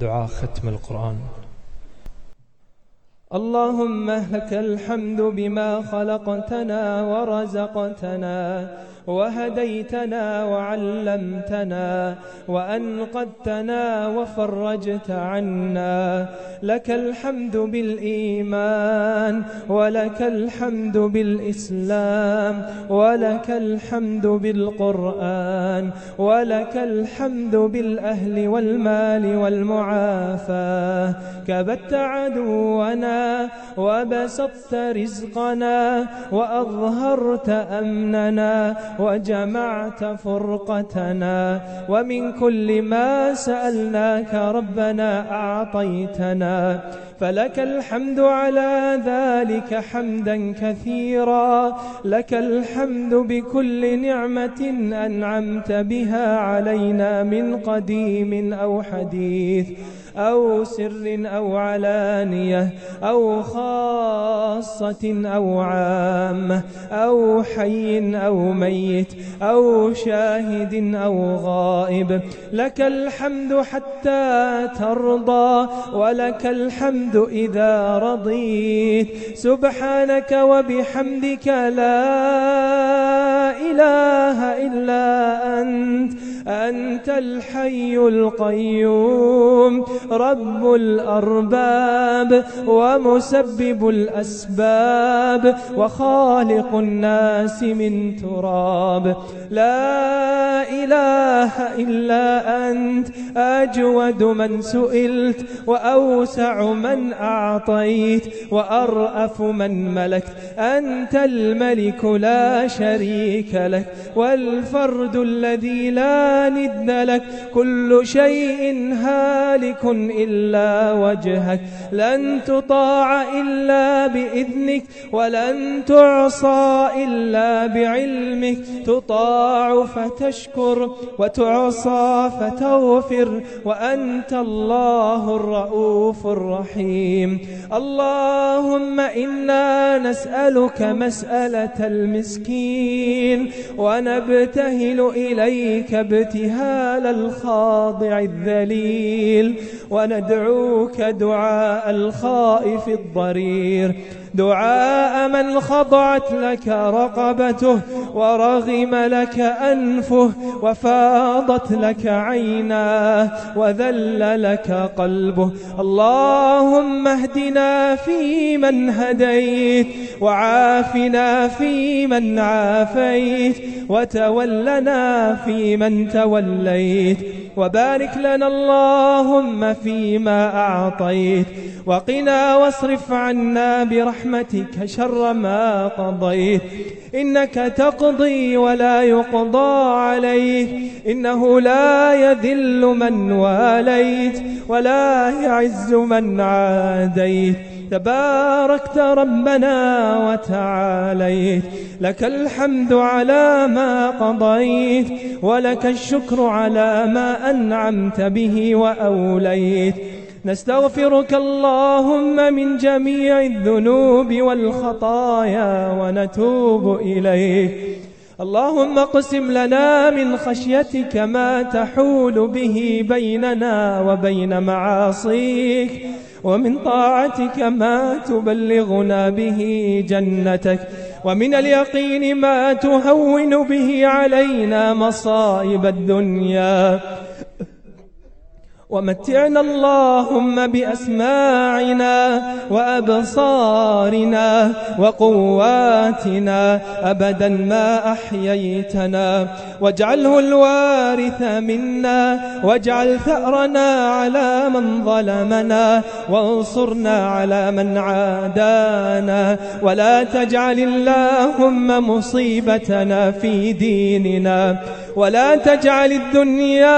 دعاء ختم القرآن. اللهم لك الحمد بما خلقتنا ورزقتنا وهديتنا وعلمتنا وأنقذتنا وفرجت عنا. لك الحمد بالإيمان ولك الحمد بالإسلام ولك الحمد بالقرآن ولك الحمد بالأهل والمال والمعافاة كبت عدونا وبسطت رزقنا وأظهرت أمننا وجمعت فرقتنا ومن كل ما سألناك ربنا أعطيتنا فلك الحمد على ذلك حمدا كثيرا. لك الحمد بكل نعمة أنعمت بها علينا من قديم أو حديث أو سر أو علانية أو خاصة أو عامة أو حي أو ميت أو شاهد أو غائب. لك الحمد حتى ترضى ولك الحمد إذا رضيت. سبحانك وبحمدك لا إله إلا أنت أنت الحي القيوم رب الأرباب ومسبب الأسباب وخالق الناس من تراب. لا إله إلا أنت أجود من سئلت وأوسع من أعطيت وأرأف من ملكت. أنت الملك لا شريك لك والفرد الذي لا ند لك. كل شيء هالك إلا وجهك. لن تطاع إلا بإذنك ولن تعصى إلا بعلمك. تطاع فتشكر وتعصى فتغفر وأنت الله الرؤوف الرحيم. اللهم إنا نسألك مسألة المسكين ونبتهل إليك ابتهال الخاضع الذليل وندعوك دعاء الخائف الضرير. دعاء من خضعت لك رقبته ورغم لك أنفه وفاضت لك عيناه وذل لك قلبه. اللهم اهدنا فيمن هديت وعافنا فيمن عافيت وتولنا فيمن توليت. وبارك لنا اللهم فيما أعطيت. وقنا واصرف عنا برحمتك شر ما قضيت. إنك تقضي ولا يقضى عليك. إنه لا يذل من واليت ولا يعز من عاديت. تباركت ربنا وتعاليت. لك الحمد على ما قضيت ولك الشكر على ما أنعمت به وأوليت. نستغفرك اللهم من جميع الذنوب والخطايا ونتوب إليك. اللهم اقسم لنا من خشيتك ما تحول به بيننا وبين معاصيك. ومن طاعتك ما تبلغنا به جنتك ومن اليقين ما تهون به علينا مصائب الدنيا. ومتعنا اللهم بأسماعنا وأبصارنا وقواتنا أبدا ما أحييتنا. واجعله الوارث منا واجعل ثأرنا على من ظلمنا وانصرنا على من عادانا. ولا تجعل اللهم مصيبتنا في ديننا. ولا تجعل الدنيا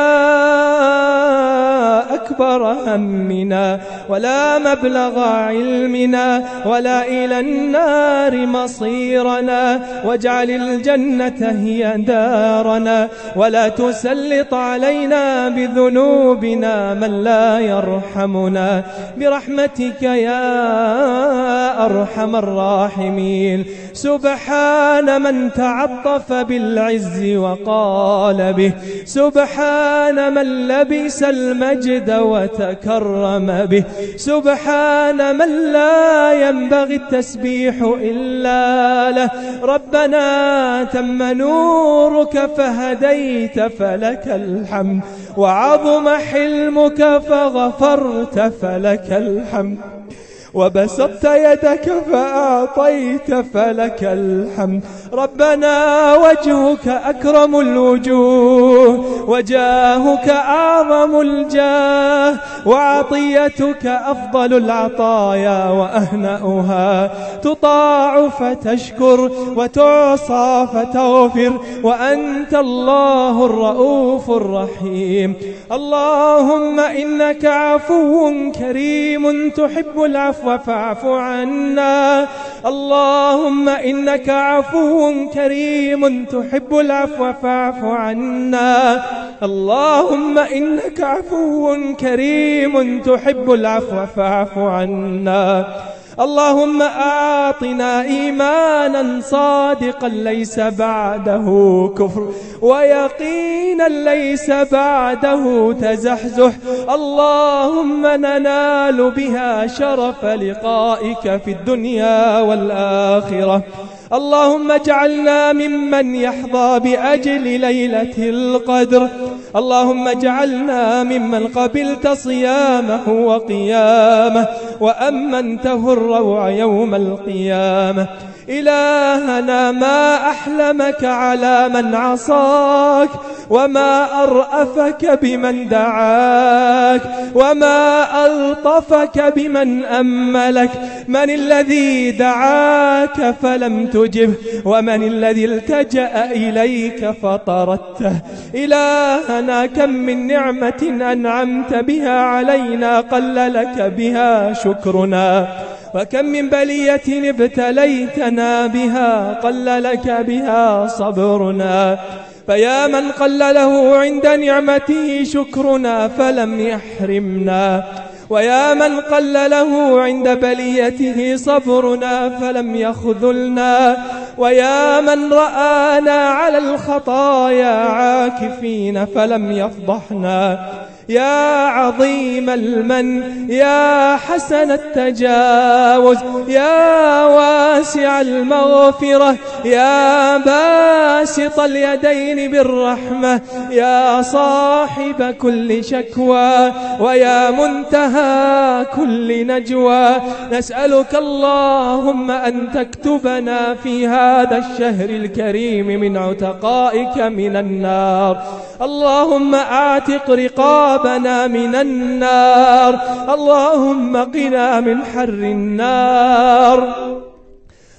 أكبر همنا ولا مبلغ علمنا ولا إلى النار مصيرنا واجعل الجنة هي دارنا ولا تسلط علينا بذنوبنا من لا يرحمنا برحمتك يا أرحم الراحمين سبحان من تعطف بالعز وقال طال به سبحان من لبس المجد وتكرم به. سبحان من لا ينبغي التسبيح إلا له. ربنا تم نورك فهديت فلك الحمد وعظم حلمك فغفرت فلك الحمد. وبسطت يدك فأعطيت فلك الحمد. ربنا وجهك أكرم الوجوه وجاهك أعظم الجاه وعطيتك أفضل العطايا وأهنأها. تطاع فتشكر وتعصى فتغفر وأنت الله الرؤوف الرحيم. اللهم إنك عفو كريم تحب العفو فاعف عنا. اللهم إنك عفو كريم تحب العفو فاعف عنا. اللهم إنك عفو كريم تحب العفو فاعف عنا. اللهم أعطنا إيمانا صادقا ليس بعده كفر ويقينا ليس بعده تزحزح. اللهم ننال بها شرف لقائك في الدنيا والآخرة. اللهم اجعلنا ممن يحظى بأجل ليلة القدر. اللهم اجعلنا ممن قبلت صيامه وقيامه وأمنته الروع يوم القيامة. إلهنا ما أحلمك على من عصاك وما أرأفك بمن دعاك وما ألطفك بمن أملك. من الذي دعاك فلم تجب ومن الذي التجأ إليك فطردته إلهنا كم من نعمة أنعمت بها علينا قل لك بها شكرنا. وكم من بلية ابتليتنا بها قل لك بها صبرنا. فيا من قل له عند نعمته شكرنا فلم يحرمنا. ويا من قل له عند بليته صبرنا فلم يخذلنا. ويا من رآنا على الخطايا عاكفين فلم يفضحنا. يا عظيم المن يا حسن التجاوز يا واسع المغفرة يا باسط اليدين بالرحمة يا صاحب كل شكوى ويا منتهى كل نجوى. نسألك اللهم أن تكتبنا في هذا الشهر الكريم من عتقائك من النار. اللهم اعتق رقابنا من النار. اللهم قنا من حر النار.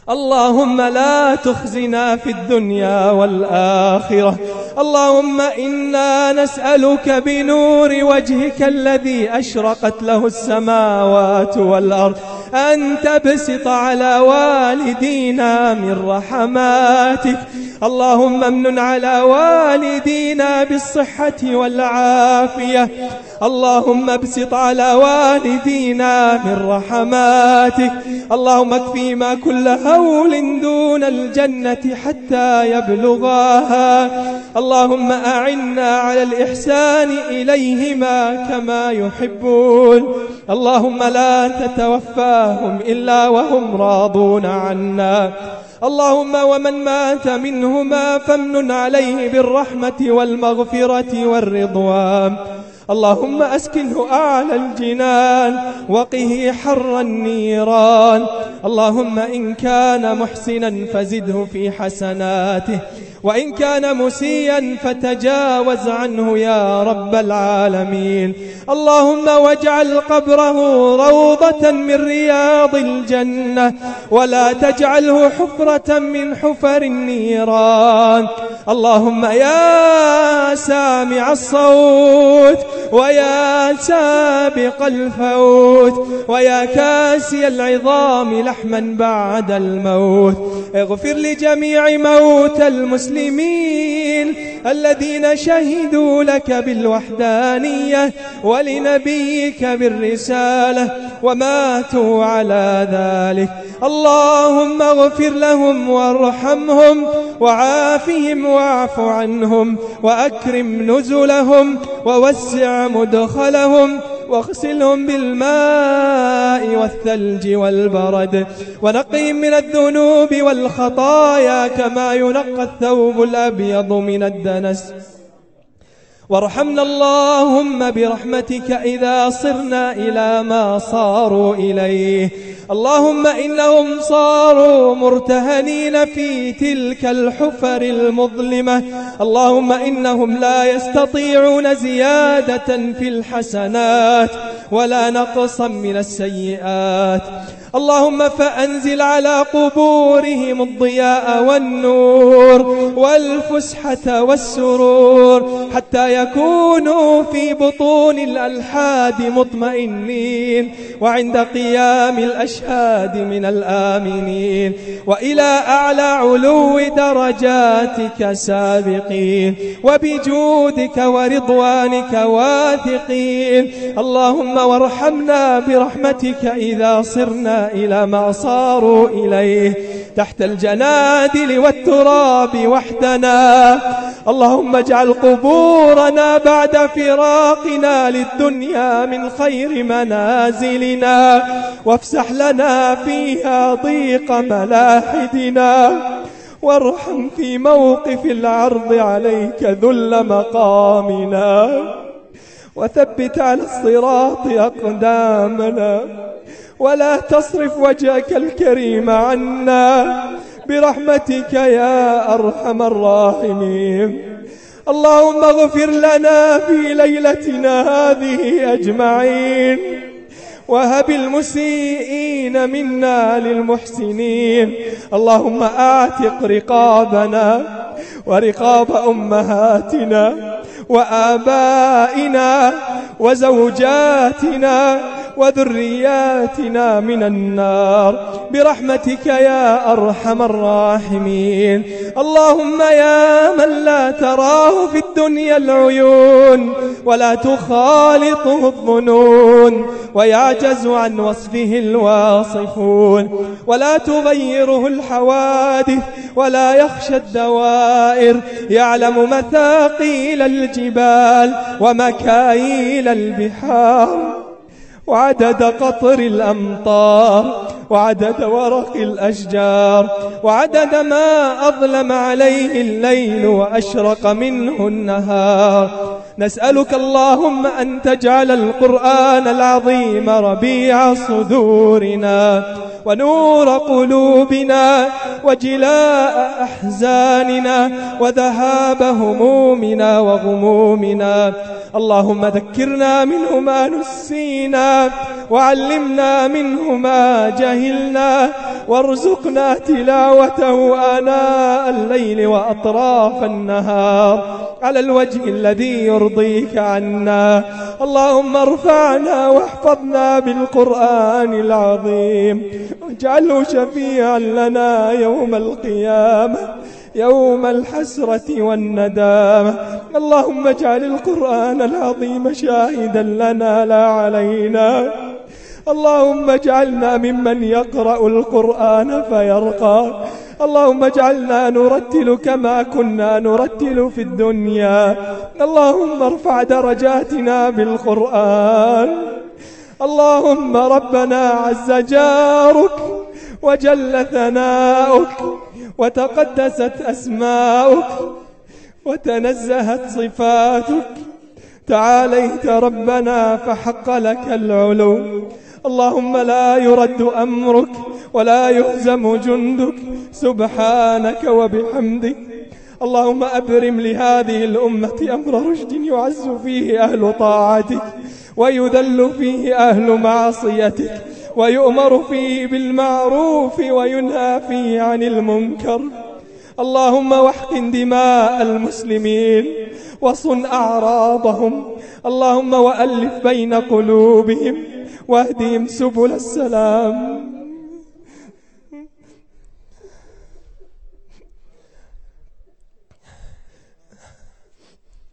اللهم لا تخزنا في الدنيا والآخرة. اللهم إنا نسألك بنور وجهك الذي أشرقت له السماوات والأرض. أن تبسط على والدينا من رحماتك. اللهم امن على والدينا بالصحة والعافية. اللهم ابسط على والدينا من رحماتك. اللهم اكفيما كل هول دون الجنة حتى يبلغاها. اللهم أعنا على الإحسان إليهما كما يحبون. اللهم لا تتوفاهم إلا وهم راضون عنا. اللهم ومن مات منهما فامن عليه بالرحمة والمغفرة والرضوان. اللهم أسكنه أعلى الجنان وقه حر النيران. اللهم إن كان محسنا فزده في حسناته. وإن كان مسيا فتجاوز عنه يا رب العالمين. اللهم واجعل قبره روضة من رياض الجنة ولا تجعله حفرة من حفر النيران. اللهم يا سامع الصوت ويا سابق الفوت ويا كاسي العظام لحما بعد الموت. اغفر لجميع موتى المسلمين. المسلمين الذين شهدوا لك بالوحدانية ولنبيك بالرسالة وماتوا على ذلك. اللهم اغفر لهم وارحمهم وعافهم واعف عنهم وأكرم نزلهم ووسع مدخلهم واغسلهم بالماء والثلج والبرد ونقهم من الذنوب والخطايا كما ينقى الثوب الأبيض من الدنس. وارحمنا اللهم برحمتك إذا صرنا إلى ما صاروا إليه. اللهم إنهم صاروا مرتهنين في تلك الحفر المظلمة. اللهم إنهم لا يستطيعون زيادة في الحسنات ولا نقصا من السيئات. اللهم فأنزل على قبورهم الضياء والنور والفسحة والسرور حتى يكونوا في بطون الألحاد مطمئنين. وعند قيام الأشهاد من الآمنين وإلى أعلى علو درجاتك سابقين وبجودك ورضوانك واثقين. اللهم وارحمنا برحمتك إذا صرنا إلى ما صاروا إليه. تحت الجنادل والتراب وحدنا. اللهم اجعل قبورنا بعد فراقنا للدنيا من خير منازلنا. وافسح لنا فيها ضيق ملاحدنا. وارحم في موقف العرض عليك ذل مقامنا. وثبت على الصراط أقدامنا. ولا تصرف وجهك الكريم عنا. برحمتك يا أرحم الراحمين. اللهم اغفر لنا في ليلتنا هذه أجمعين. وهب المسيئين منا للمحسنين. اللهم أعتق رقابنا ورقاب أمهاتنا. وآبائنا وزوجاتنا وذرياتنا من النار. برحمتك يا أرحم الراحمين. اللهم يا من لا تراه في الدنيا العيون ولا تخالطه الظنون ويعجز عن وصفه الواصفون ولا تغيره الحوادث ولا يخشى الدوائر. يعلم مثاقيل الجبال ومكاييل البحار وعدد قطر الأمطار وعدد ورق الأشجار وعدد ما أظلم عليه الليل وأشرق منه النهار. نسألك اللهم أن تجعل القرآن العظيم ربيع صدورنا. ونور قلوبنا وجلاء أحزاننا وذهاب همومنا وغمومنا. اللهم ذكرنا منه ما نسينا وعلمنا منه ما جهلنا وارزقنا تلاوته آناء الليل وأطراف النهار على الوجه الذي يرضيك عنا. اللهم ارفعنا واحفظنا بالقرآن العظيم. واجعله شفيعا لنا يوم القيامة يوم الحسرة والندامة. اللهم اجعل القرآن العظيم شاهدا لنا لا علينا. اللهم اجعلنا ممن يقرأ القرآن فيرقى. اللهم اجعلنا نرتل كما كنا نرتل في الدنيا. اللهم ارفع درجاتنا بالقرآن. اللهم ربنا عز جارك وجل ثناؤك وتقدست أسماؤك وتنزهت صفاتك تعاليت ربنا فحق لك العلو اللهم لا يرد أمرك ولا يهزم جندك سبحانك وبحمدك اللهم أبرم لهذه الأمة أمر رشد يعز فيه أهل طاعتك ويذل فيه أهل معصيتك ويؤمر فيه بالمعروف وينهى فيه عن المنكر. اللهم واحقن دماء المسلمين وصن أعراضهم. اللهم وألف بين قلوبهم واهدهم سبل السلام.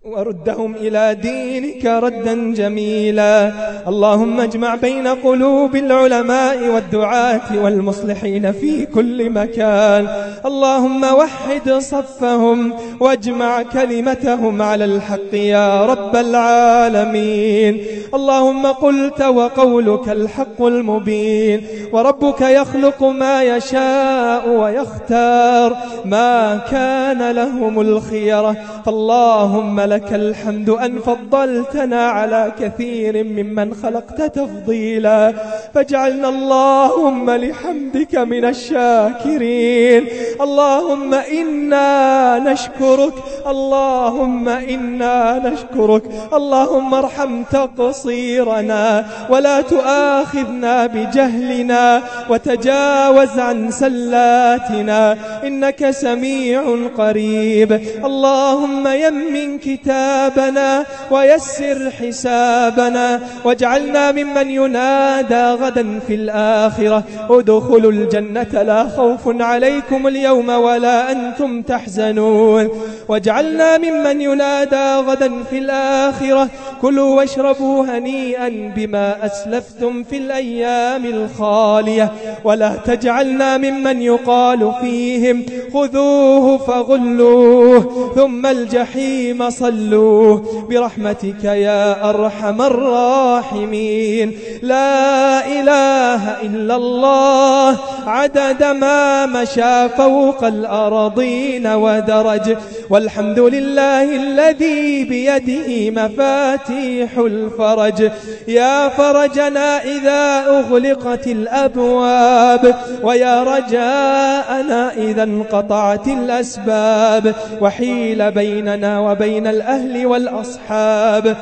وردهم إلى دينك ردا جميلا. اللهم اجمع بين قلوب العلماء والدعاة والمصلحين في كل مكان. اللهم وحد صفهم واجمع كلمتهم على الحق يا رب العالمين. اللهم قلت وقولك الحق المبين. وربك يخلق ما يشاء ويختار ما كان لهم الخيرة. فاللهم لك لك الحمد أن فضلتنا على كثير ممن خلقت تفضيلا. فاجعلنا اللهم لحمدك من الشاكرين. اللهم إنا نشكرك. اللهم إنا نشكرك. اللهم ارحم تقصيرنا ولا تؤاخذنا بجهلنا وتجاوز عن سلاتنا. إنك سميع قريب. اللهم يمن كتاب كتابنا ويسر حسابنا واجعلنا ممن ينادى غدا في الآخرة. ادخلوا الجنة لا خوف عليكم اليوم ولا أنتم تحزنون. واجعلنا ممن ينادى غدا في الآخرة. كلوا واشربوا هنيئا بما أسلفتم في الأيام الخالية. ولا تجعلنا ممن يقال فيهم خذوه فغلوه. ثم الجحيم صلوا صلوا برحمتك يا أرحم الراحمين. لا إله إلا الله. عدد ما مشى فوق الأرضين ودرج والحمد لله الذي بيده مفاتيح الفرج. يا فرجنا إذا أغلقت الأبواب ويا رجاءنا إذا انقطعت الأسباب. وحيل بيننا وبين الأهل والأصحاب.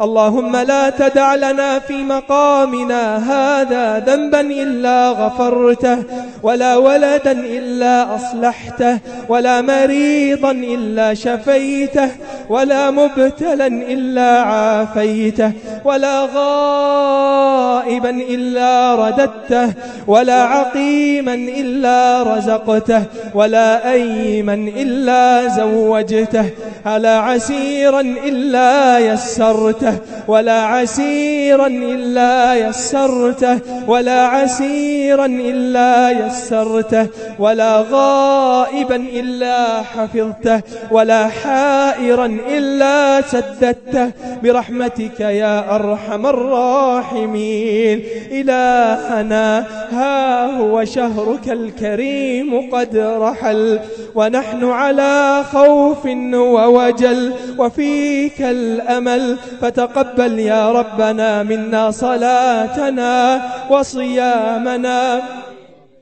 اللهم لا تدع لنا في مقامنا هذا ذنبا إلا غفرته ولا ولدا إلا أصلحته ولا مريضا إلا شفيته ولا مبتلا إلا عافيته ولا غائبا إلا رددته ولا عقيما إلا رزقته ولا أيما إلا زوجته على عسيرا إلا يسرته ولا عسيرا إلا يسرته ولا عسيرا إلا يسرته ولا غائبا إلا حفظته ولا حائرا إلا سددته برحمتك يا أرحم الراحمين. إلهنا ها هو شهرك الكريم قد رحل ونحن على خوف ووجل وفيك الأمل. فتقبل يا ربنا منا صلاتنا وصيامنا.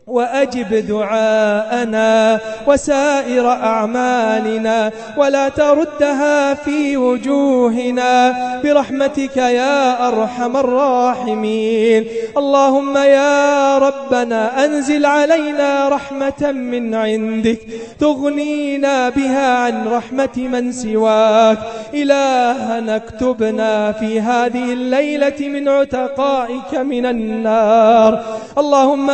وأجب دعاءنا وسائر أعمالنا ولا تردها في وجوهنا. برحمتك يا أرحم الراحمين. اللهم يا ربنا أنزل علينا رحمة من عندك. تغنينا بها عن رحمة من سواك. إلهنا اكتبنا في هذه الليلة من عتقائك من النار. اللهم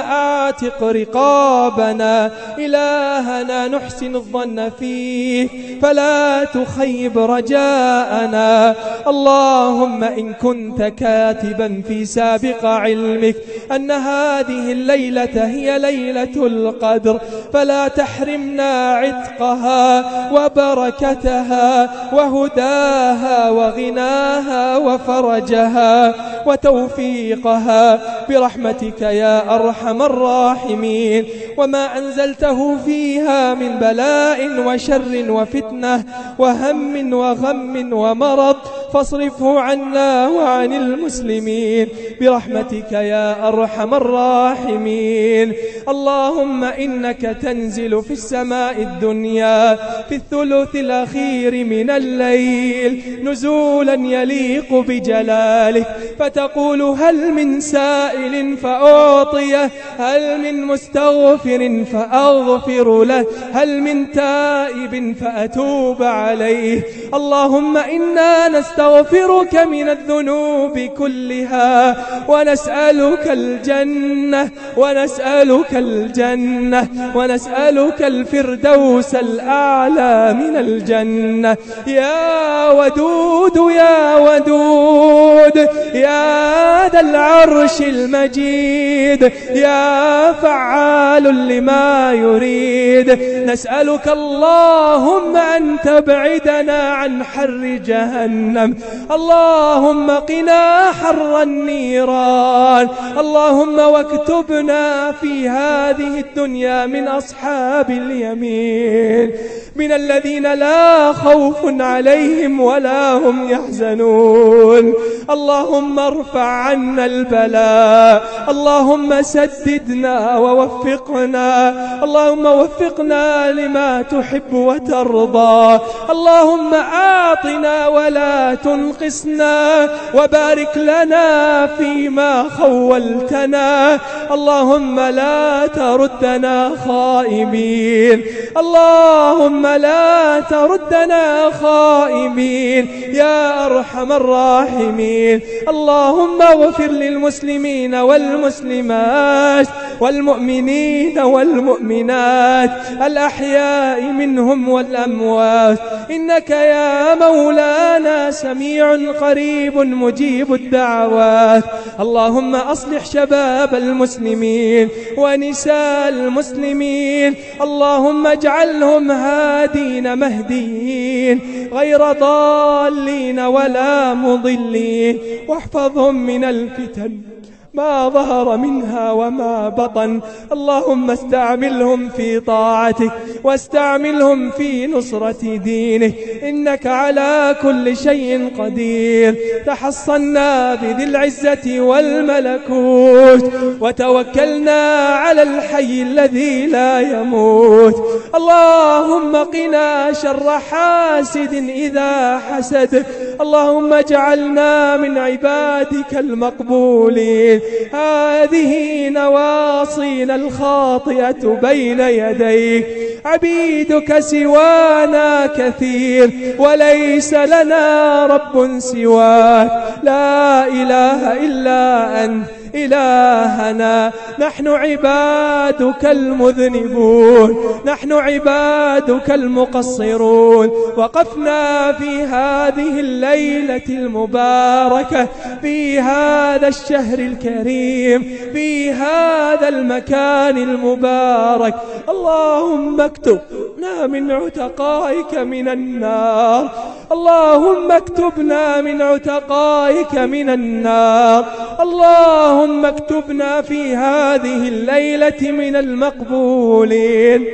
آتق رقابنا إلهنا نحسن الظن فيه فلا تخيب رجاءنا. اللهم إن كنت كاتبا في سابق علمك أن هذه الليلة هي ليلة القدر فلا تحرمنا عتقها وبركتها وهداها وغناها وفرجها وتوفيقها. برحمتك يا أرحم الراحمين. الراحمين وما أنزلته فيها من بلاء وشر وفتنة وهم وغم ومرض. فاصرفه عنا وعن المسلمين. برحمتك يا أرحم الراحمين. اللهم إنك تنزل في السماء الدنيا في الثلث الأخير من الليل. نزولا يليق بجلالك فتقول هل من سائل فأعطيه هل من مستغفر فأغفر له هل من تائب فأتوب عليه. اللهم إنا نستغفر ونستغفرك من الذنوب كلها ونسألك الجنة ونسألك الجنة ونسألك الفردوس الأعلى من الجنة. يا ودود يا ودود يا ذا العرش المجيد يا فعال لما يريد. نسألك اللهم أن تبعدنا عن حر جهنم اللهم قنا حر النيران. اللهم واكتبنا في هذه الدنيا من أصحاب اليمين. من الذين لا خوف عليهم ولا هم يحزنون. اللهم ارفع عنا البلاء. اللهم سددنا ووفقنا. اللهم وفقنا لما تحب وترضى. اللهم آطنا ولا تنقصنا وبارك لنا فيما خولتنا. اللهم لا تردنا خائبين. اللهم لا تردنا خائبين. يا أرحم الراحمين. اللهم اغفر للمسلمين والمسلمات والمؤمنين والمؤمنات. الأحياء منهم والأموات. إنك يا مولانا سميع قريب مجيب الدعوات. اللهم أصلح شباب المسلمين ونساء المسلمين. اللهم اجعلهم هادين مهديين. غير ضالين ولا مضلين. واحفظهم من الفتن. ما ظهر منها وما بطن. اللهم استعملهم في طاعتك واستعملهم في نصرة دينك. إنك على كل شيء قدير. تحصنا بذي العزة والملكوت. وتوكلنا على الحي الذي لا يموت. اللهم قنا شر حاسد إذا حسد. اللهم اجعلنا من عبادك المقبولين. هذه نواصينا الخاطئة بين يديك. عبيدك سوانا كثير وليس لنا رب سواك. لا إله إلا أنت. إلهنا نحن عبادك المذنبون نحن عبادك المقصرون. وقفنا في هذه الليلة المباركة في هذا الشهر الكريم في هذا المكان المبارك. اللهم اكتبنا من عتقائك من النار. اللهم اكتبنا من عتقائك من النار. اللهم اكتبنا في هذه الليلة من المقبولين.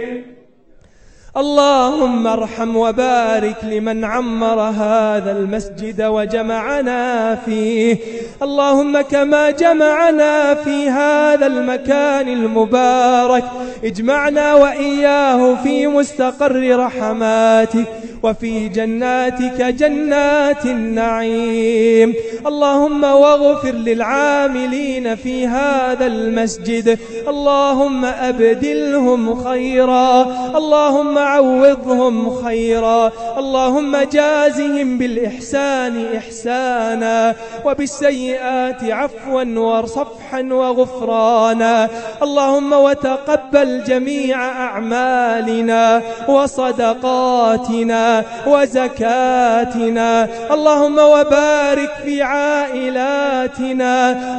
اللهم ارحم وبارك لمن عمر هذا المسجد وجمعنا فيه. اللهم كما جمعنا في هذا المكان المبارك. اجمعنا وإياه في مستقر رحماتك. وفي جناتك جنات النعيم. اللهم واغفر للعاملين في هذا المسجد. اللهم أبدلهم خيرا. اللهم عوضهم خيرا. اللهم جازهم بالإحسان إحسانا. وبالسيئات عفوا وصفحا وغفرانا. اللهم وتقبل جميع أعمالنا وصدقاتنا. وزكاتنا. اللهم وبارك في عائلاتنا.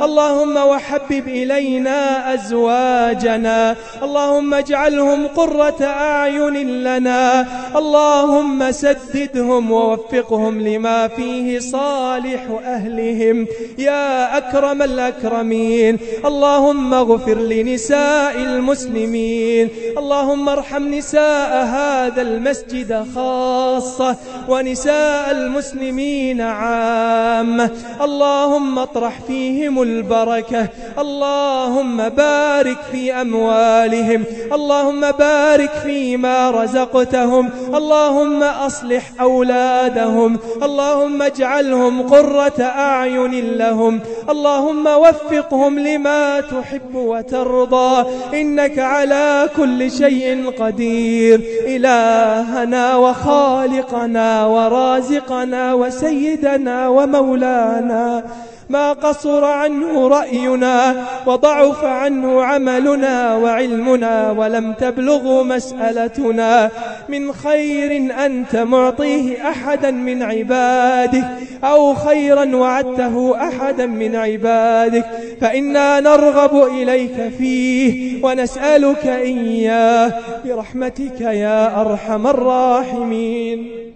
اللهم وحبب إلينا أزواجنا. اللهم اجعلهم قرة أعين لنا. اللهم سددهم ووفقهم لما فيه صالح أهلهم. يا أكرم الأكرمين. اللهم اغفر لنساء المسلمين. اللهم ارحم نساء هذا المسجد خاصة ونساء المسلمين عامة اللهم اطرح فيهم البركة. اللهم بارك في أموالهم. اللهم بارك فيما رزقتهم. اللهم أصلح أولادهم. اللهم اجعلهم قرة أعين لهم. اللهم وفقهم لما تحب وترضى. إنك على كل شيء قدير. إلهنا وخالقنا. خالقنا ورازقنا وسيدنا ومولانا ما قصر عنه رأينا وضعف عنه عملنا وعلمنا ولم تبلغ مسألتنا من خير أنت معطيه أحدا من عبادك أو خيرا وعدته أحدا من عبادك فإنا نرغب إليك فيه ونسألك إياه برحمتك يا أرحم الراحمين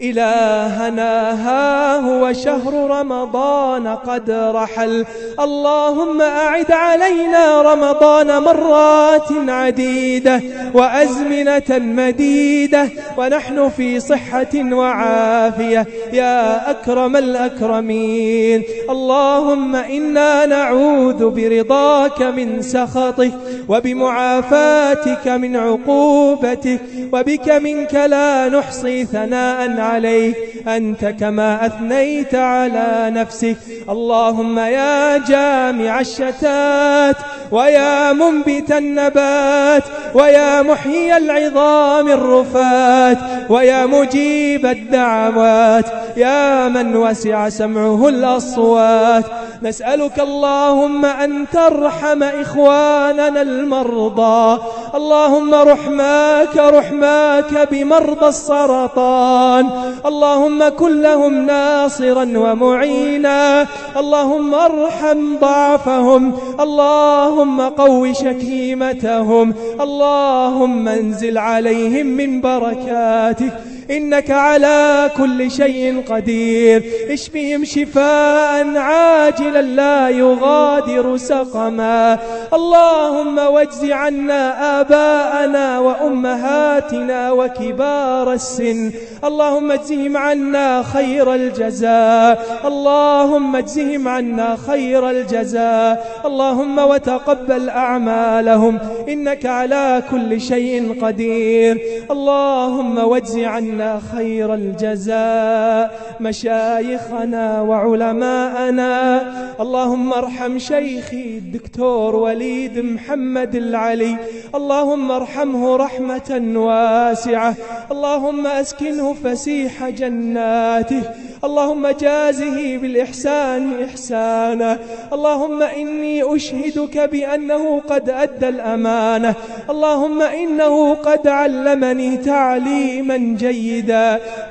إلهنا ها هو شهر رمضان قد رحل. اللهم أعد علينا رمضان مرات عديدة وأزمنة مديدة ونحن في صحة وعافية. يا أكرم الأكرمين اللهم إنا نعوذ برضاك من سخطك وبمعافاتك من عقوبتك وبك منك لا نحصي ثناء عليك أنت كما أثنيت على نفسك. اللهم يا جامع الشتات ويا منبت النبات ويا محيي العظام الرفات ويا مجيب الدعوات. يا من وسع سمعه الأصوات. نسألك اللهم أن ترحم إخواننا المرضى. اللهم رحماك رحماك بمرضى السرطان. اللهم كن لهم ناصرا ومعينا. اللهم ارحم ضعفهم. اللهم قو شكيمتهم اللهم انزل عليهم من بركاتك. إنك على كل شيء قدير. اشفهم شفاء عاجلا لا يغادر سقما. اللهم واجز عنا آباءنا وأمهاتنا وكبار السن. اللهم اجزهم عنا خير الجزاء. اللهم اجزهم عنا خير الجزاء. اللهم وتقبل أعمالهم. إنك على كل شيء قدير. اللهم واجز عنا عنا خير الجزاء مشايخنا وعلماءنا. اللهم ارحم شيخي الدكتور وليد محمد العلي. اللهم ارحمه رحمة واسعة. اللهم أسكنه فسيح جناته. اللهم جازه بالإحسان إحسانا. اللهم إني أشهدك بأنه قد أدى الأمانة. اللهم إنه قد علمني تعليما جيدا.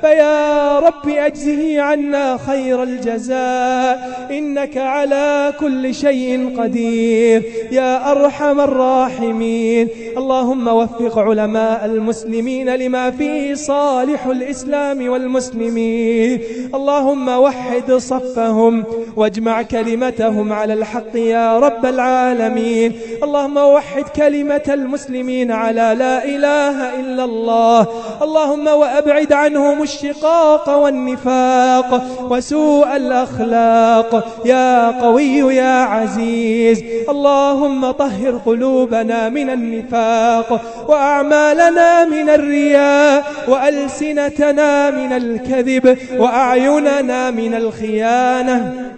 فيا رب أجزه عنا خير الجزاء. إنك على كل شيء قدير. يا أرحم الراحمين. اللهم وفق علماء المسلمين لما فيه صالح الإسلام والمسلمين. اللهم وحد صفهم واجمع كلمتهم على الحق يا رب العالمين. اللهم وحد كلمة المسلمين على لا إله إلا الله. اللهم وأبعد عنهم الشقاق والنفاق وسوء الأخلاق. يا قوي يا عزيز اللهم طهر قلوبنا من النفاق وأعمالنا من الرياء وألسنتنا من الكذب وأعين وأعيننا من الخيانة.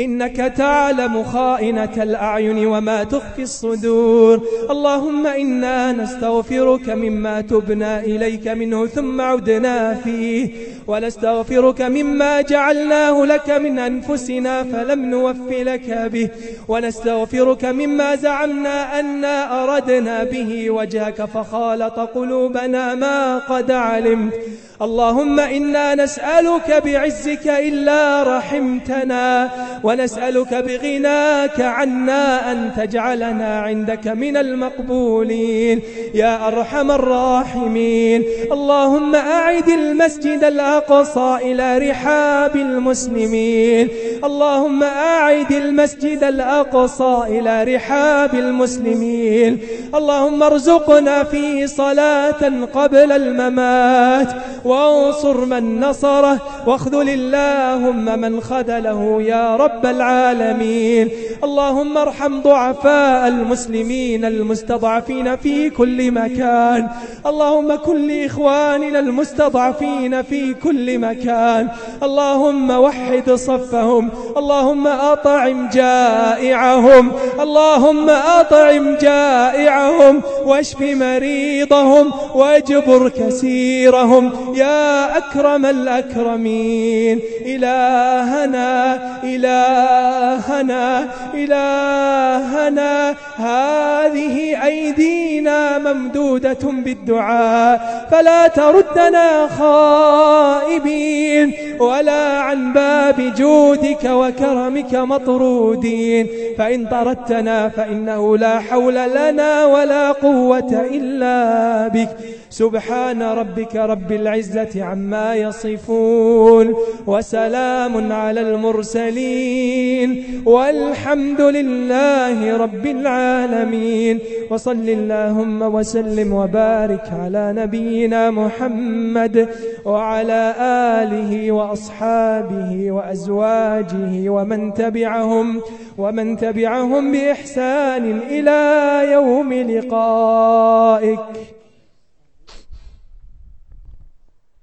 إنك تعلم خائنة الأعين وما تخفي الصدور. اللهم إنا نستغفرك مما تبنا إليك منه ثم عدنا فيه ونستغفرك مما جعلناه لك من أنفسنا فلم نوف لك به ونستغفرك مما زعمنا أنا أردنا به وجهك فخالط قلوبنا ما قد علمت. اللهم إنا نسألك بعزك إلا رحمتنا ونسألك بغناك عنا أن تجعلنا عندك من المقبولين يا أرحم الراحمين. اللهم أعد المسجد الأقصى إلى رحاب المسلمين. اللهم أعد المسجد الأقصى إلى رحاب المسلمين. اللهم ارزقنا فيه صلاة قبل الممات. وانصر من نصره واخذل اللهم من خذله يا رب العالمين. اللهم ارحم ضعفاء المسلمين المستضعفين في كل مكان. اللهم كل إخواننا المستضعفين في كل مكان. اللهم وحد صفهم. اللهم أطعم جائعهم. اللهم أطعم جائعهم. واشف مريضهم. واجبر كسيرهم يا أكرم الأكرمين إلهنا إلهنا إلهنا. هذه أيدينا ممدودة بالدعاء. فلا تردنا خائبين. ولا عن باب جودك وكرمك مطرودين. فإن طردتنا فإنه لا حول لنا ولا قوة إلا بك. سبحان ربك رب العزة عما يصفون. وسلام على المرسلين. والحمد لله رب العالمين. وصل اللهم وسلم وبارك على نبينا محمد وعلى آله وأصحابه وأزواجه ومن تبعهم ومن تبعهم بإحسان إلى يوم لقائك.